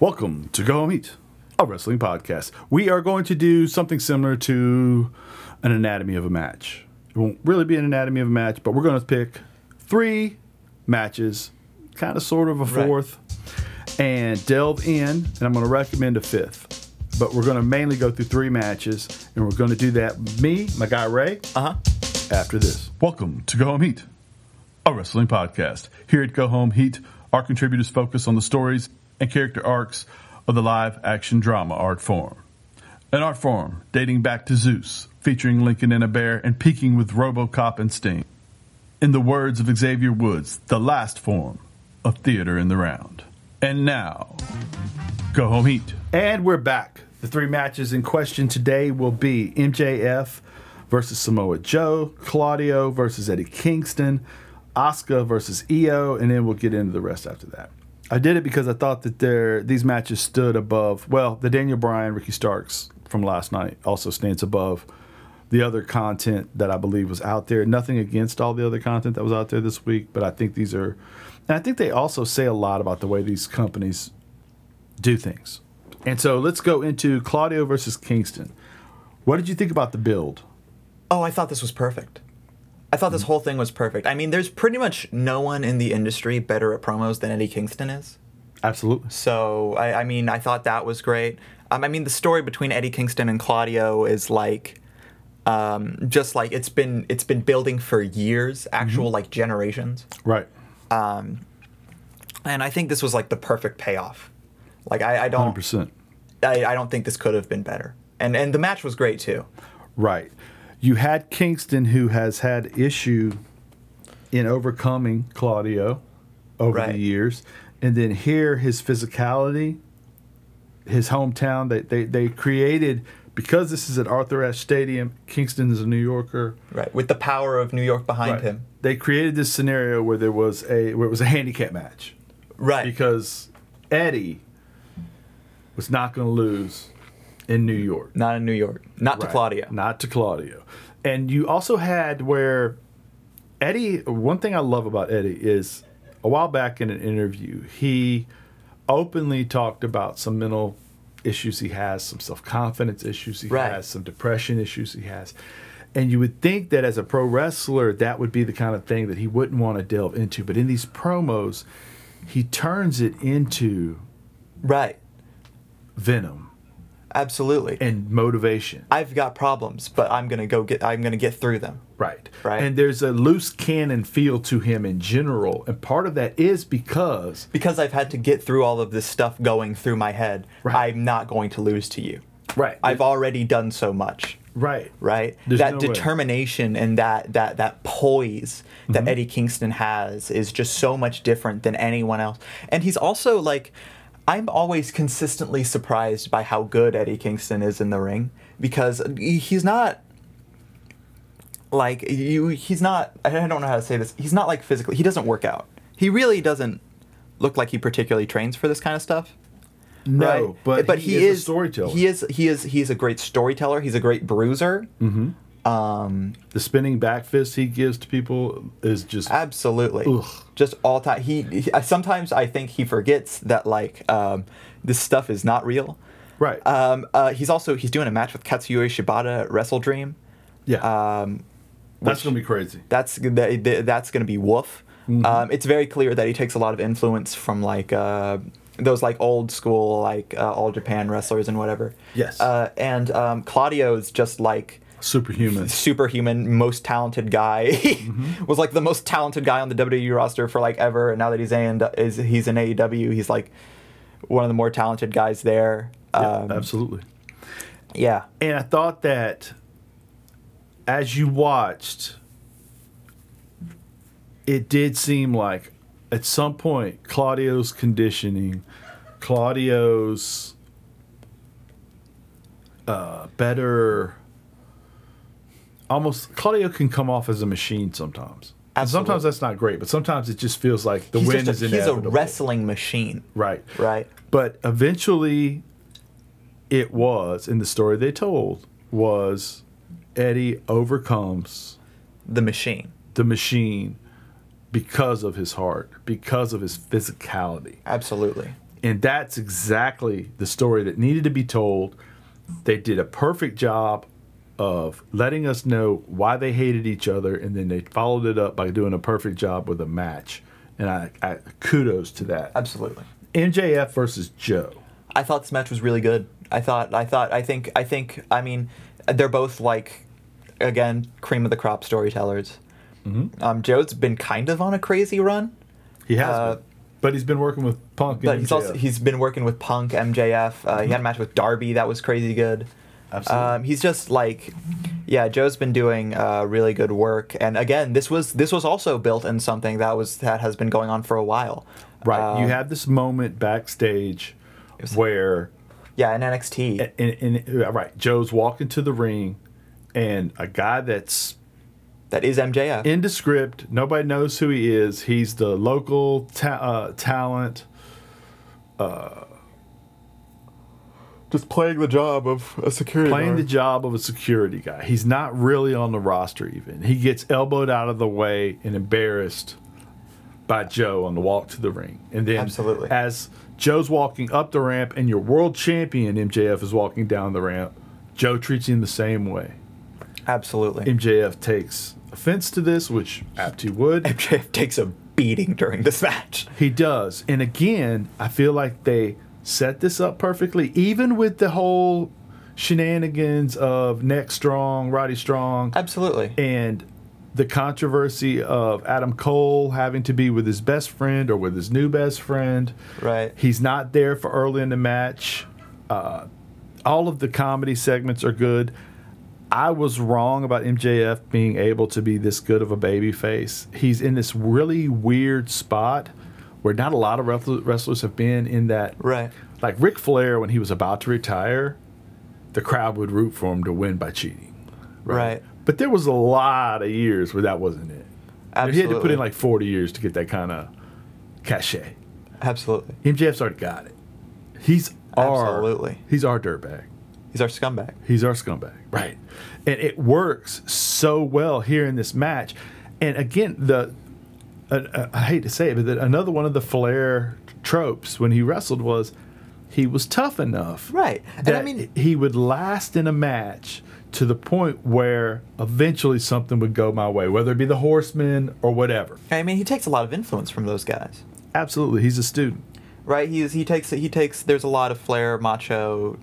Welcome to Go Home Heat, a wrestling podcast. We are going to do something similar to an anatomy of a match. It won't really be an anatomy of a match, but we're going to pick three matches, kind of sort of a Right. fourth, and delve in. And I'm going to recommend a fifth. But we're going to mainly go through three matches, and we're going to do that. Me, my guy Rae, Uh huh. after this. Welcome to Go Home Heat, a wrestling podcast. Here at Go Home Heat, our contributors focus on the stories and character arcs of the live action drama art form. An art form dating back to Zeus, featuring Lincoln and a bear and peaking with Robocop and Sting. In the words of Xavier Woods, the last form of theater in the round. And now, Go Home Heat. And we're back. The three matches in question today will be MJF versus Samoa Joe, Claudio versus Eddie Kingston, Asuka versus Io, and then we'll get into the rest after that. I did it because I thought that there these matches stood above. Well, the Daniel Bryan, Ricky Starks from last night also stands above the other content that I believe was out there. Nothing against all the other content that was out there this week, but I think these are, and I think they also say a lot about the way these companies do things. And so let's go into Claudio versus Kingston. What did you think about the build? Oh, I thought this was perfect. I thought this whole thing was perfect. I mean, there's pretty much no one in the industry better at promos than Eddie Kingston is. Absolutely. So, I, I mean, I thought that was great. Um, I mean, the story between Eddie Kingston and Claudio is like, um, just like it's been it's been building for years, actual like generations. Right. Um, And I think this was like the perfect payoff. Like I, I don't 100%. I, I don't think this could have been better. And and the match was great too. Right. You had Kingston who has had issue in overcoming Claudio over Right. the years. And then here his physicality, his hometown, they, they, they created because this is at Arthur Ashe Stadium, Kingston is a New Yorker. Right. With the power of New York behind Right. him. They created this scenario where there was a where it was a handicap match. Right. Because Eddie was not going to lose in New York. Not in New York. Not to Right. Claudio. Not to Claudio. And you also had where Eddie, one thing I love about Eddie is a while back in an interview, he openly talked about some mental issues he has, some self confidence issues he Right. has, some depression issues he has. And you would think that as a pro wrestler, that would be the kind of thing that he wouldn't want to delve into. But in these promos, he turns it into Right. venom Absolutely. and motivation. I've got problems, but I'm gonna go get. I'm gonna get through them. Right. Right. And there's a loose cannon feel to him in general. And part of that is because Because I've had to get through all of this stuff going through my head. Right. I'm not going to lose to you. Right. I've already done so much. right. Right. There's that no way. determination and that that that poise that Mm-hmm. Eddie Kingston has is just so much different than anyone else. And he's also like. I'm always consistently surprised by how good Eddie Kingston is in the ring because he's not like you he's not I don't know how to say this. He's not like physically he doesn't work out. He really doesn't look like he particularly trains for this kind of stuff. No, right? but, he, is, a storyteller. He is he is he's a great storyteller. He's a great bruiser. Mm-hmm. Um, the spinning back fist he gives to people is just absolutely. Ugh. Just all time. He, he sometimes I think he forgets that like um, this stuff is not real. right. Um, uh, he's also he's doing a match with Katsuyori Shibata at Wrestle Dream. yeah. Um, That's going to be crazy. that's that, that- that's going to be woof. Um, it's very clear that he takes a lot of influence from like uh, those like old school like uh, all Japan wrestlers and whatever. Yes. Uh, and um, Claudio is just like Superhuman. superhuman, most talented guy. was like the most talented guy on the WWE roster for like ever. And now that he's in is he's in AEW, he's like one of the more talented guys there. Yeah, Um, absolutely. yeah. And I thought that as you watched, it did seem like at some point Claudio's conditioning, Claudio's uh, better, almost Claudio can come off as a machine sometimes. And sometimes that's not great, but sometimes it just feels like the He's, win just is a, he's a wrestling machine. Right. Right. But eventually, it was, in the story they told, was Eddie overcomes The machine. the machine because of his heart, because of his physicality. Absolutely. And that's exactly the story that needed to be told. They did a perfect job of letting us know why they hated each other, and then they followed it up by doing a perfect job with a match. And I, I kudos to that. Absolutely. MJF versus Joe. I thought this match was really good. I thought, I thought, I think, I think, I mean, they're both like, again, cream of the crop storytellers. Mm-hmm. Um, Joe's been kind of on a crazy run, He has Uh, been. But he's been working with Punk but and he's also he's been working with Punk, MJF. Uh, He had a match with Darby that was crazy good. Absolutely. Um, he's just like, yeah, Joe's been doing uh, really good work. And again, this was this was also built in something that was that has been going on for a while. right. you Um, have this moment backstage where yeah, in NXT. and, and right, Joe's walking to the ring, and a guy that's that is MJF. in the script, nobody knows who he is. He's the local ta- uh, talent, uh, just playing the job of a security. playing the job of a security guy. He's not really on the roster. Even he gets elbowed out of the way and embarrassed by Joe on the walk to the ring, and then Absolutely. as Joe's walking up the ramp, and your world champion MJF is walking down the ramp. Joe treats him the same way. Absolutely. MJF takes offense to this, which apt he would. MJF takes a beating during this match. He does. And again, I feel like they set this up perfectly, even with the whole shenanigans of Neck Strong, Roddy Strong, Absolutely. and the controversy of Adam Cole having to be with his best friend or with his new best friend. Right. He's not there for early in the match. Uh, all of the comedy segments are good. I was wrong about MJF being able to be this good of a baby face. He's in this really weird spot where not a lot of wrestlers have been in that. Right. Like Ric Flair, when he was about to retire, the crowd would root for him to win by cheating. Right. But there was a lot of years where that wasn't it. Absolutely. He had to put in like 40 years to get that kind of cachet. Absolutely. MJF's already got it. He's our Absolutely. he's our dirtbag. He's our scumbag. He's our scumbag. Right. And it works so well here in this match. And again, the uh, I hate to say it, but the, another one of the Flair tropes when he wrestled was he was tough enough Right. And I mean, he would last in a match to the point where eventually something would go my way, whether it be the Horsemen or whatever. I mean, he takes a lot of influence from those guys. Absolutely, he's a student. Right? He's he takes he takes there's a lot of flair, macho,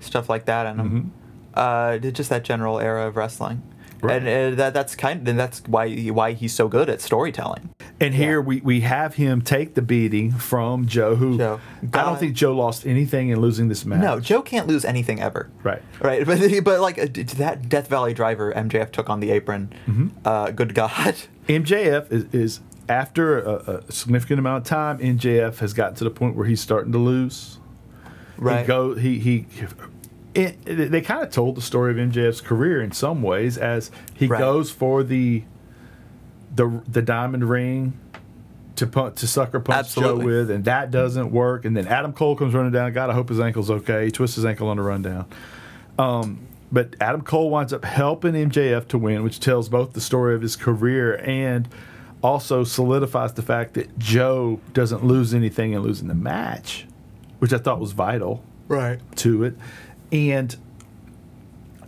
stuff like that in him. Uh, just that general era of wrestling. Right. And uh, that that's kind and that's why why he's so good at storytelling. And here we, we have him take the beating from Joe, who Joe. I don't think Joe lost anything in losing this match. No, Joe can't lose anything ever. Right. Right. But but like uh, that Death Valley driver MJF took on the apron. Mm-hmm. Uh, good God. MJF is, is after a, a significant amount of time, MJF has gotten to the point where he's starting to lose. Right. He go he he. It, it- they kind of told the story of MJF's career in some ways as he Right. goes for the the the diamond ring to punch to sucker punch Absolutely. Joe with, and that doesn't work. And then Adam Cole comes running down. God, I hope his ankle's okay. He twists his ankle on the rundown. Um, but Adam Cole winds up helping MJF to win, which tells both the story of his career and also solidifies the fact that Joe doesn't lose anything in losing the match, which I thought was vital Right. to it. And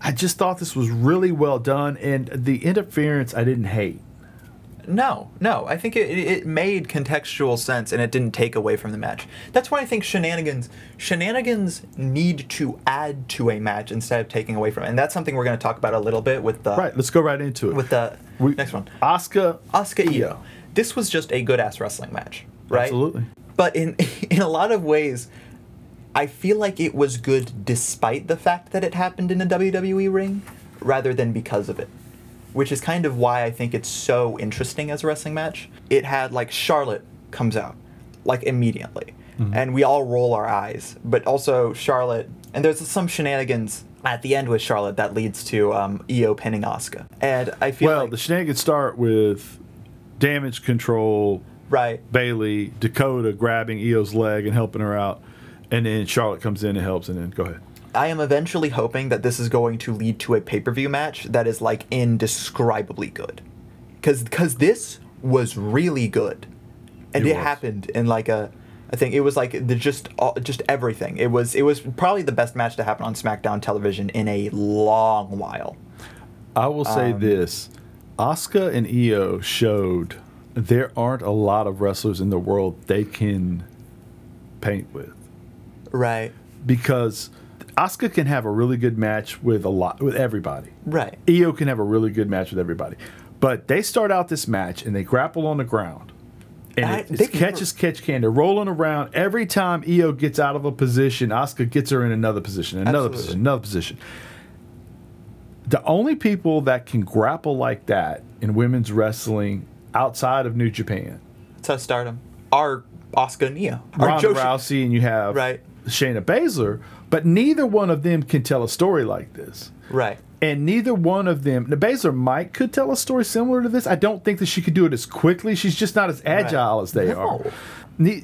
I just thought this was really well done, and the interference I didn't hate. No, no. I think it, it made contextual sense and it didn't take away from the match. That's why I think shenanigans shenanigans need to add to a match instead of taking away from it. And that's something we're going to talk about a little bit with the Right, let's go right into it. with the We- next one. Asuka, Asuka Io. This was just a good ass wrestling match, right? Absolutely. But in in a lot of ways, I feel like it was good despite the fact that it happened in a WWE ring, rather than because of it. Which is kind of why I think it's so interesting as a wrestling match. It had like Charlotte comes out, like immediately, and we all roll our eyes. But also Charlotte, and there's some shenanigans at the end with Charlotte that leads to um, Io pinning Asuka. And I feel well, like the shenanigans start with damage control, right, Bayley, Dakota grabbing Io's leg and helping her out, and then Charlotte comes in and helps, and then go ahead. I am eventually hoping that this is going to lead to a pay per view match that is like indescribably good, because because this was really good, and it was. happened in like a I think it was like the just all, just everything. It was it was probably the best match to happen on SmackDown television in a long while. I will say Um, this: Asuka and Io showed there aren't a lot of wrestlers in the world they can paint with Right. because Asuka can have a really good match with a lot with everybody. Right. Io can have a really good match with everybody, but they start out this match and they grapple on the ground. And I- it- it's catch never- catch can. They're rolling around. Every time Io gets out of a position, Asuka gets her in another position, another Absolutely. position, another position. The only people that can grapple like that in women's wrestling outside of New Japan, So Stardom are Asuka and Io. Ronda Joshi- Rousey and you have Right. Shayna Baszler, but neither one of them can tell a story like this. Right. And neither one of them, the Baszler might could tell a story similar to this. I don't think that she could do it as quickly. She's just not as agile as they No. are.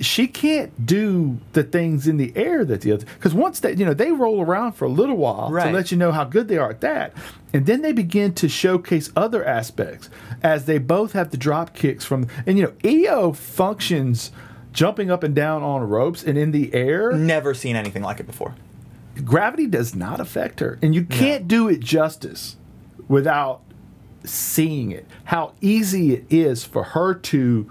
She can't do the things in the air that the other. Because once they, you know, they roll around for a little while to let you know how good they are at that, and then they begin to showcase other aspects as they both have the drop kicks from. And you know, Io functions jumping up and down on ropes and in the air Never seen anything like it before. gravity does not affect her and you can't do it justice without seeing it how easy it is for her to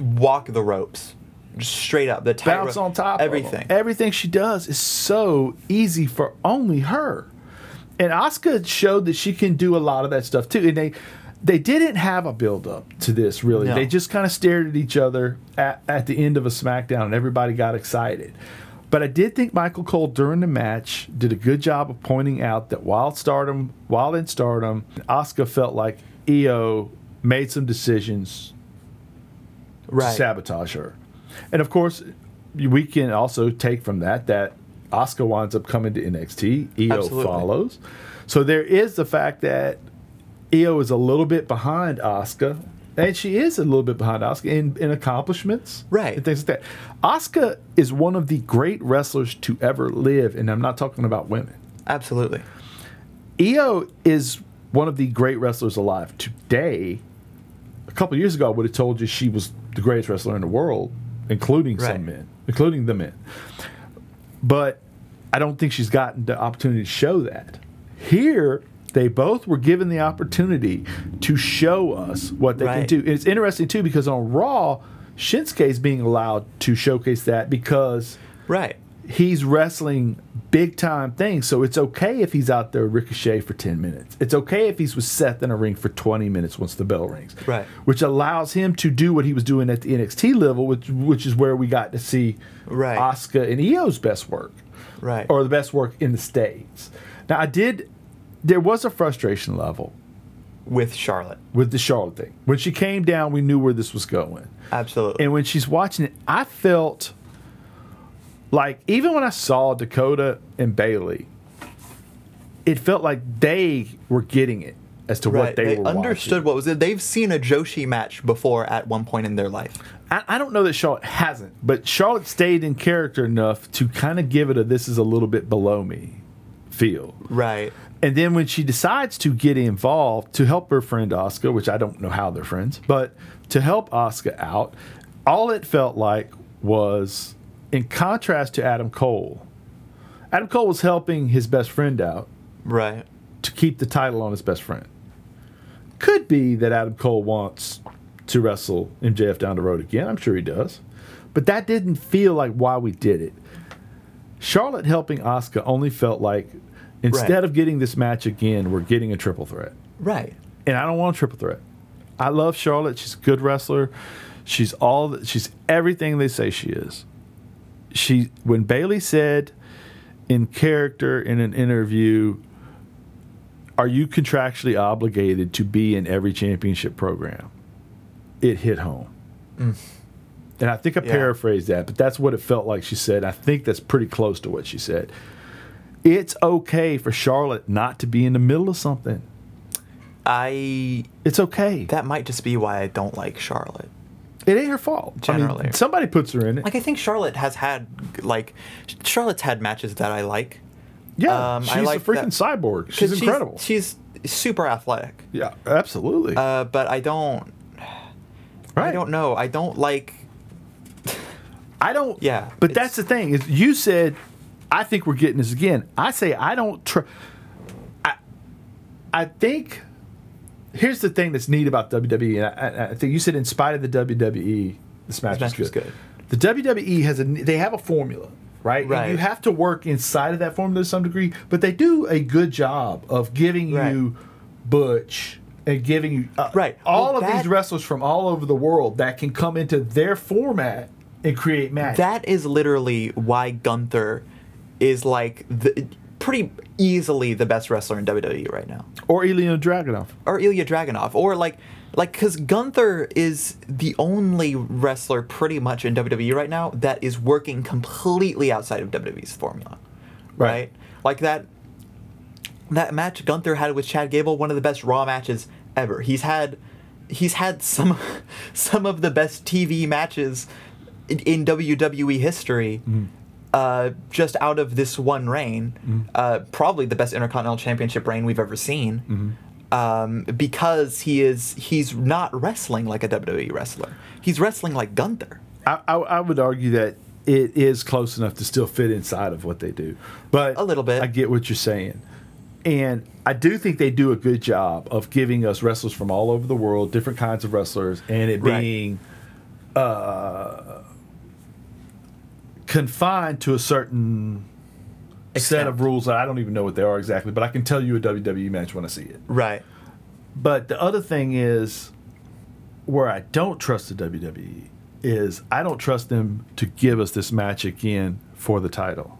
Walk the ropes. Just straight up. The tight bounce rope, on top everything. everything she does is so easy for only her and Asuka showed that she can do a lot of that stuff too and they they didn't have a build up to this really No. they just kind of stared at each other at, at the end of a smackdown and everybody got excited but I did think Michael Cole during the match did a good job of pointing out that while stardom while in stardom Asuka felt like Io made some decisions right. sabotage her. And of course, we can also take from that that Asuka winds up coming to NXT. Io Absolutely. follows. So there is the fact that Io is a little bit behind Asuka, And she is a little bit behind Asuka in, in accomplishments. Right. And things like that. Asuka is one of the great wrestlers to ever live. And I'm not talking about women. Absolutely. Io is one of the great wrestlers alive today. A couple years ago, I would have told you she was the greatest wrestler in the world, including Right. some men, including the men. But I don't think she's gotten the opportunity to show that. Here, they both were given the opportunity to show us what they Right. can do. And it's interesting too because on Raw, Shinsuke is being allowed to showcase that because Right. he's wrestling big time things. So it's okay if he's out there ricochet for 10 minutes. It's okay if he's with Seth in a ring for 20 minutes once the bell rings. Right. Which allows him to do what he was doing at the NXT level, which which is where we got to see Right. Asuka and Io's best work. Right. Or the best work in the States. Now I did there was a frustration level with Charlotte. with the Charlotte thing. When she came down, we knew where this was going. Absolutely. And when she's watching it, I felt like even when I saw Dakota and Bayley, it felt like they were getting it as to what they, They, were understood watching. what was it. They've seen a Joshi match before at one point in their life. I, I don't know that Charlotte hasn't, but Charlotte stayed in character enough to kind of give it a "this is a little bit below me" feel. Right. And then when she decides to get involved to help her friend Asuka, which I don't know how they're friends, but to help Asuka out, all it felt like was in contrast to Adam Cole. Adam Cole was helping his best friend out Right. to keep the title on his best friend. Could be that Adam Cole wants to wrestle MJF down the road again. I'm sure he does. But that didn't feel like why we did it. Charlotte helping Asuka only felt like instead Right. of getting this match again, we're getting a triple threat. Right. And I don't want a triple threat. I love Charlotte. She's a good wrestler. She's all that, she's everything they say she is. She when Bayley said in character in an interview, are you contractually obligated to be in every championship program? It hit home. Mm. And I think I Yeah. paraphrased that, but that's what it felt like she said. I think that's pretty close to what she said. It's okay for Charlotte not to be in the middle of something. I It's okay. that might just be why I don't like Charlotte. It ain't her fault. I mean, Generally. somebody puts her in it. Like I think Charlotte has had like Charlotte's had matches that I like. yeah, um, she's I a like freaking that- cyborg. She's incredible. She's, super athletic. yeah, absolutely. Uh, but I don't. right. I don't know. I don't like. I don't. Yeah, But that's the thing is you said, I think we're getting this again. I say I don't. Tr- I I think here's the thing that's neat about WWE, and I, I- think you said in spite of the WWE, this match, match is was good. good. The WWE has a they have a formula, right? And Right. you have to work inside of that formula to some degree, but they do a good job of giving Right. you Butch and giving you uh, Right. all Well, of these wrestlers from all over the world that can come into their format and create matches. That is literally why Gunther is like the pretty easily the best wrestler in WWE right now. or Ilya Dragunov. Or Ilya Dragunov. Or like like cuz Gunther is the only wrestler pretty much in WWE right now that is working completely outside of WWE's formula. Right. Right? Like that that match Gunther had with Chad Gable, one of the best Raw matches ever. He's had he's had some some of the best TV matches in, in WWE history. Mm-hmm. Uh, just out of this one reign, uh, probably the best Intercontinental Championship reign we've ever seen, um, because he is he's not wrestling like a WWE wrestler. He's wrestling like Gunther. I, I, I would argue that it is close enough to still fit inside of what they do, but A little bit. I get what you're saying, and I do think they do a good job of giving us wrestlers from all over the world, different kinds of wrestlers, and it Right. being uh, confined to a certain set Extent. of rules that I don't even know what they are exactly, but I can tell you a WWE match when I see it. Right. But the other thing is where I don't trust the WWE is I don't trust them to give us this match again for the title.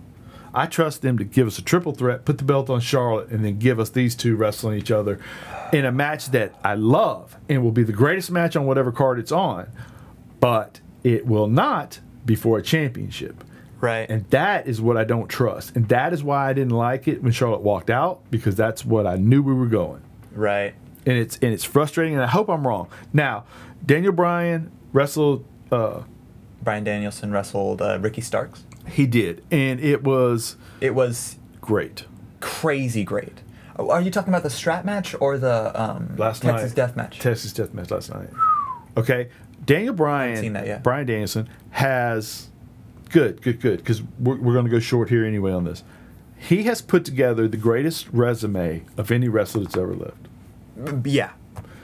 I trust them to give us a triple threat, put the belt on Charlotte, and then give us these two wrestling each other in a match that I love and will be the greatest match on whatever card it's on, but it will not be for a championship. Right. And that is what I don't trust. And that is why I didn't like it when Charlotte walked out because that's what I knew we were going right. and it's and it's frustrating, and I hope I'm wrong. Now, Daniel Bryan wrestled. Uh, Brian Danielson wrestled uh, Ricky Starks. he did, and it was It was great. crazy great. Oh, Are you talking about the strap match or the um, Last Texas night, Death Match? Texas Death Match last night. Okay, Daniel Bryan. that yet. Brian Danielson has good, good, good. Because we're, we're going to go short here anyway on this. He has put together the greatest resume of any wrestler that's ever lived. Mm, yeah,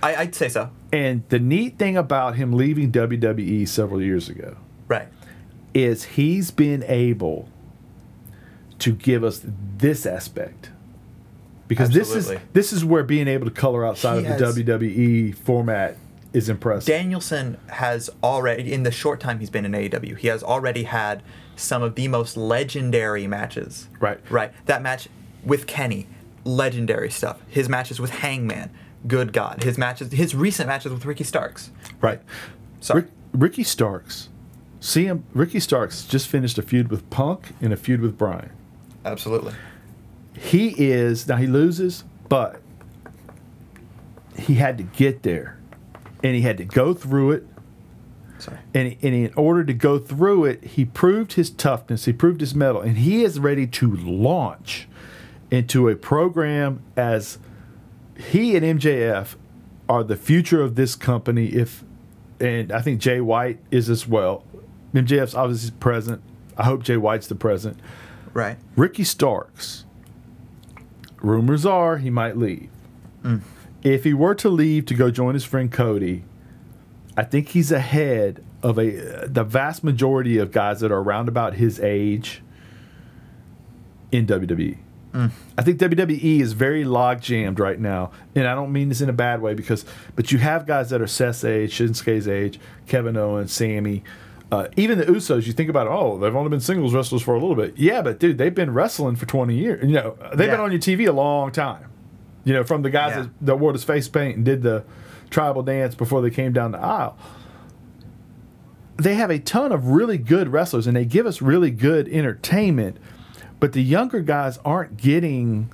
I, I'd say so. And the neat thing about him leaving WWE several years ago Right. is he's been able to give us this aspect because this is this is where being able to color outside He of the has- WWE format is impressive. Danielson has already, in the short time he's been in AEW, he has already had some of the most legendary matches. Right. Right. That match with Kenny, legendary stuff. His matches with Hangman, good God. His matches, his recent matches with Ricky Starks. right. Sorry. Rick, Ricky Starks. See him. Ricky Starks just finished a feud with Punk and a feud with Bryan. Absolutely. He is now he loses, but he had to get there, and he had to go through it. Sorry. and, and in order to go through it, he proved his toughness, he proved his mettle, and he is ready to launch into a program as he and MJF are the future of this company. If and I think Jay White is as well. MJF's obviously present. I hope Jay White's the present. Right. Ricky Starks. Rumors are he might leave. Mm. If he were to leave to go join his friend Cody, I think he's ahead of a the vast majority of guys that are around about his age in WWE. I think WWE is very log jammed right now, and I don't mean this in a bad way because, but you have guys that are Seth's age, Shinsuke's age, Kevin Owens, Sammy, uh, even the Usos. You think about, oh, they've only been singles wrestlers for a little bit. Yeah, but dude, they've been wrestling for twenty years. You know, they've been on your TV a long time. You know, from the guys Yeah. that, that wore his face paint and did the tribal dance before they came down the aisle. They have a ton of really good wrestlers and they give us really good entertainment, but the younger guys aren't getting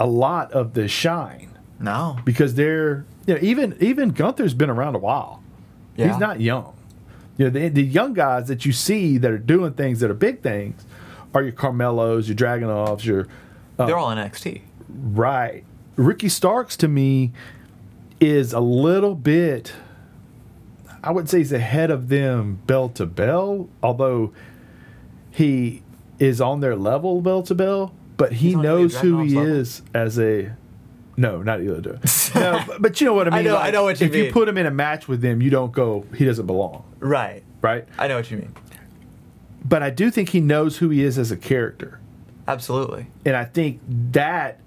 a lot of the shine No. because they're you know even even Gunther's been around a while. Yeah. He's not young. You know the, the young guys that you see that are doing things that are big things are your Carmelos, your Dragunovs, your uh, They're all NXT. Right. Ricky Starks to me is a little bit I would say he's ahead of them bell to bell, although he is on their level bell to bell, but he knows who he level. is as a. No, not Ilya. no, but, but you know what I mean. I mean. know- I know what you if you put him in a match with them, you don't go. He doesn't belong, Right. right? I know what you mean. But I do think he knows who he is as a character. Absolutely. And I think that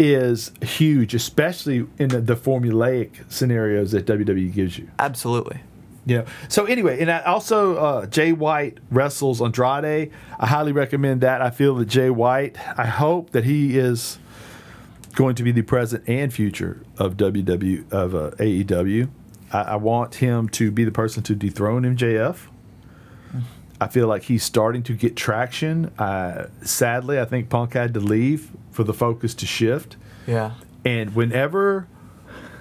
is huge, especially in the, the formulaic scenarios that WWE gives you. Absolutely. Yeah. So anyway, and I also uh, Jay White wrestles Andrade. I highly recommend that. I feel that Jay White. I hope that he is going to be the present and future of WW of uh, AEW. I, I want him to be the person to dethrone MJF. I feel like he's starting to get traction. Uh, sadly, I think Punk had to leave for the focus to shift. Yeah. And whenever,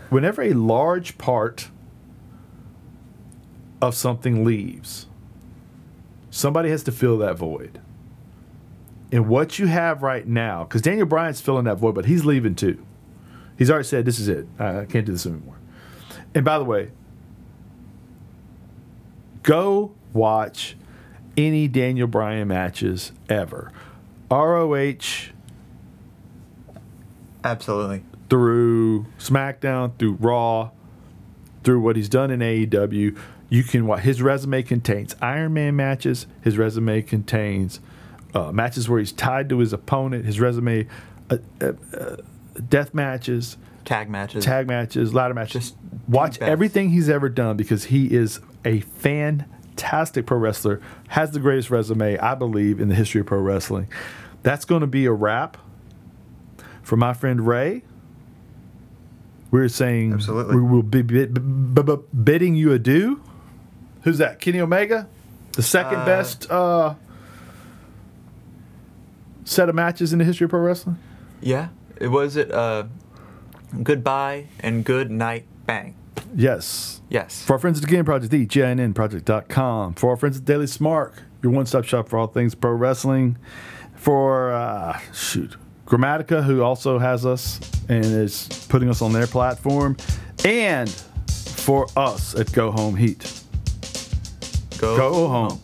whenever a large part of something leaves, somebody has to fill that void. And what you have right now, because Daniel Bryan's filling that void, but he's leaving too. He's already said, "This is it. I I can't do this anymore." And by the way, go watch any Daniel Bryan matches ever. ROH Absolutely. through SmackDown, through Raw, through what he's done in AEW. You can watch his resume contains Iron Man matches. His resume contains uh, matches where he's tied to his opponent. His resume, uh, uh, uh, death matches, Tag matches. tag matches, ladder matches. Just watch everything he's ever done because he is a fantastic pro wrestler. Has the greatest resume, I believe, in the history of pro wrestling. That's going to be a wrap for my friend Rae. We're saying Absolutely. we will be bid- b- b- bidding you adieu. Who's that? Kenny Omega, the second Uh, best uh, set of matches in the history of pro wrestling. Yeah. It was it. Uh, goodbye and good night. Bang. Yes. Yes. For our friends at the Game Project, the GINNproject.com. For our friends at Daily Smart, your one stop shop for all things pro wrestling. For, uh, shoot, Grammatica, who also has us and is putting us on their platform. And for us at Go Home Heat. Go, Go home.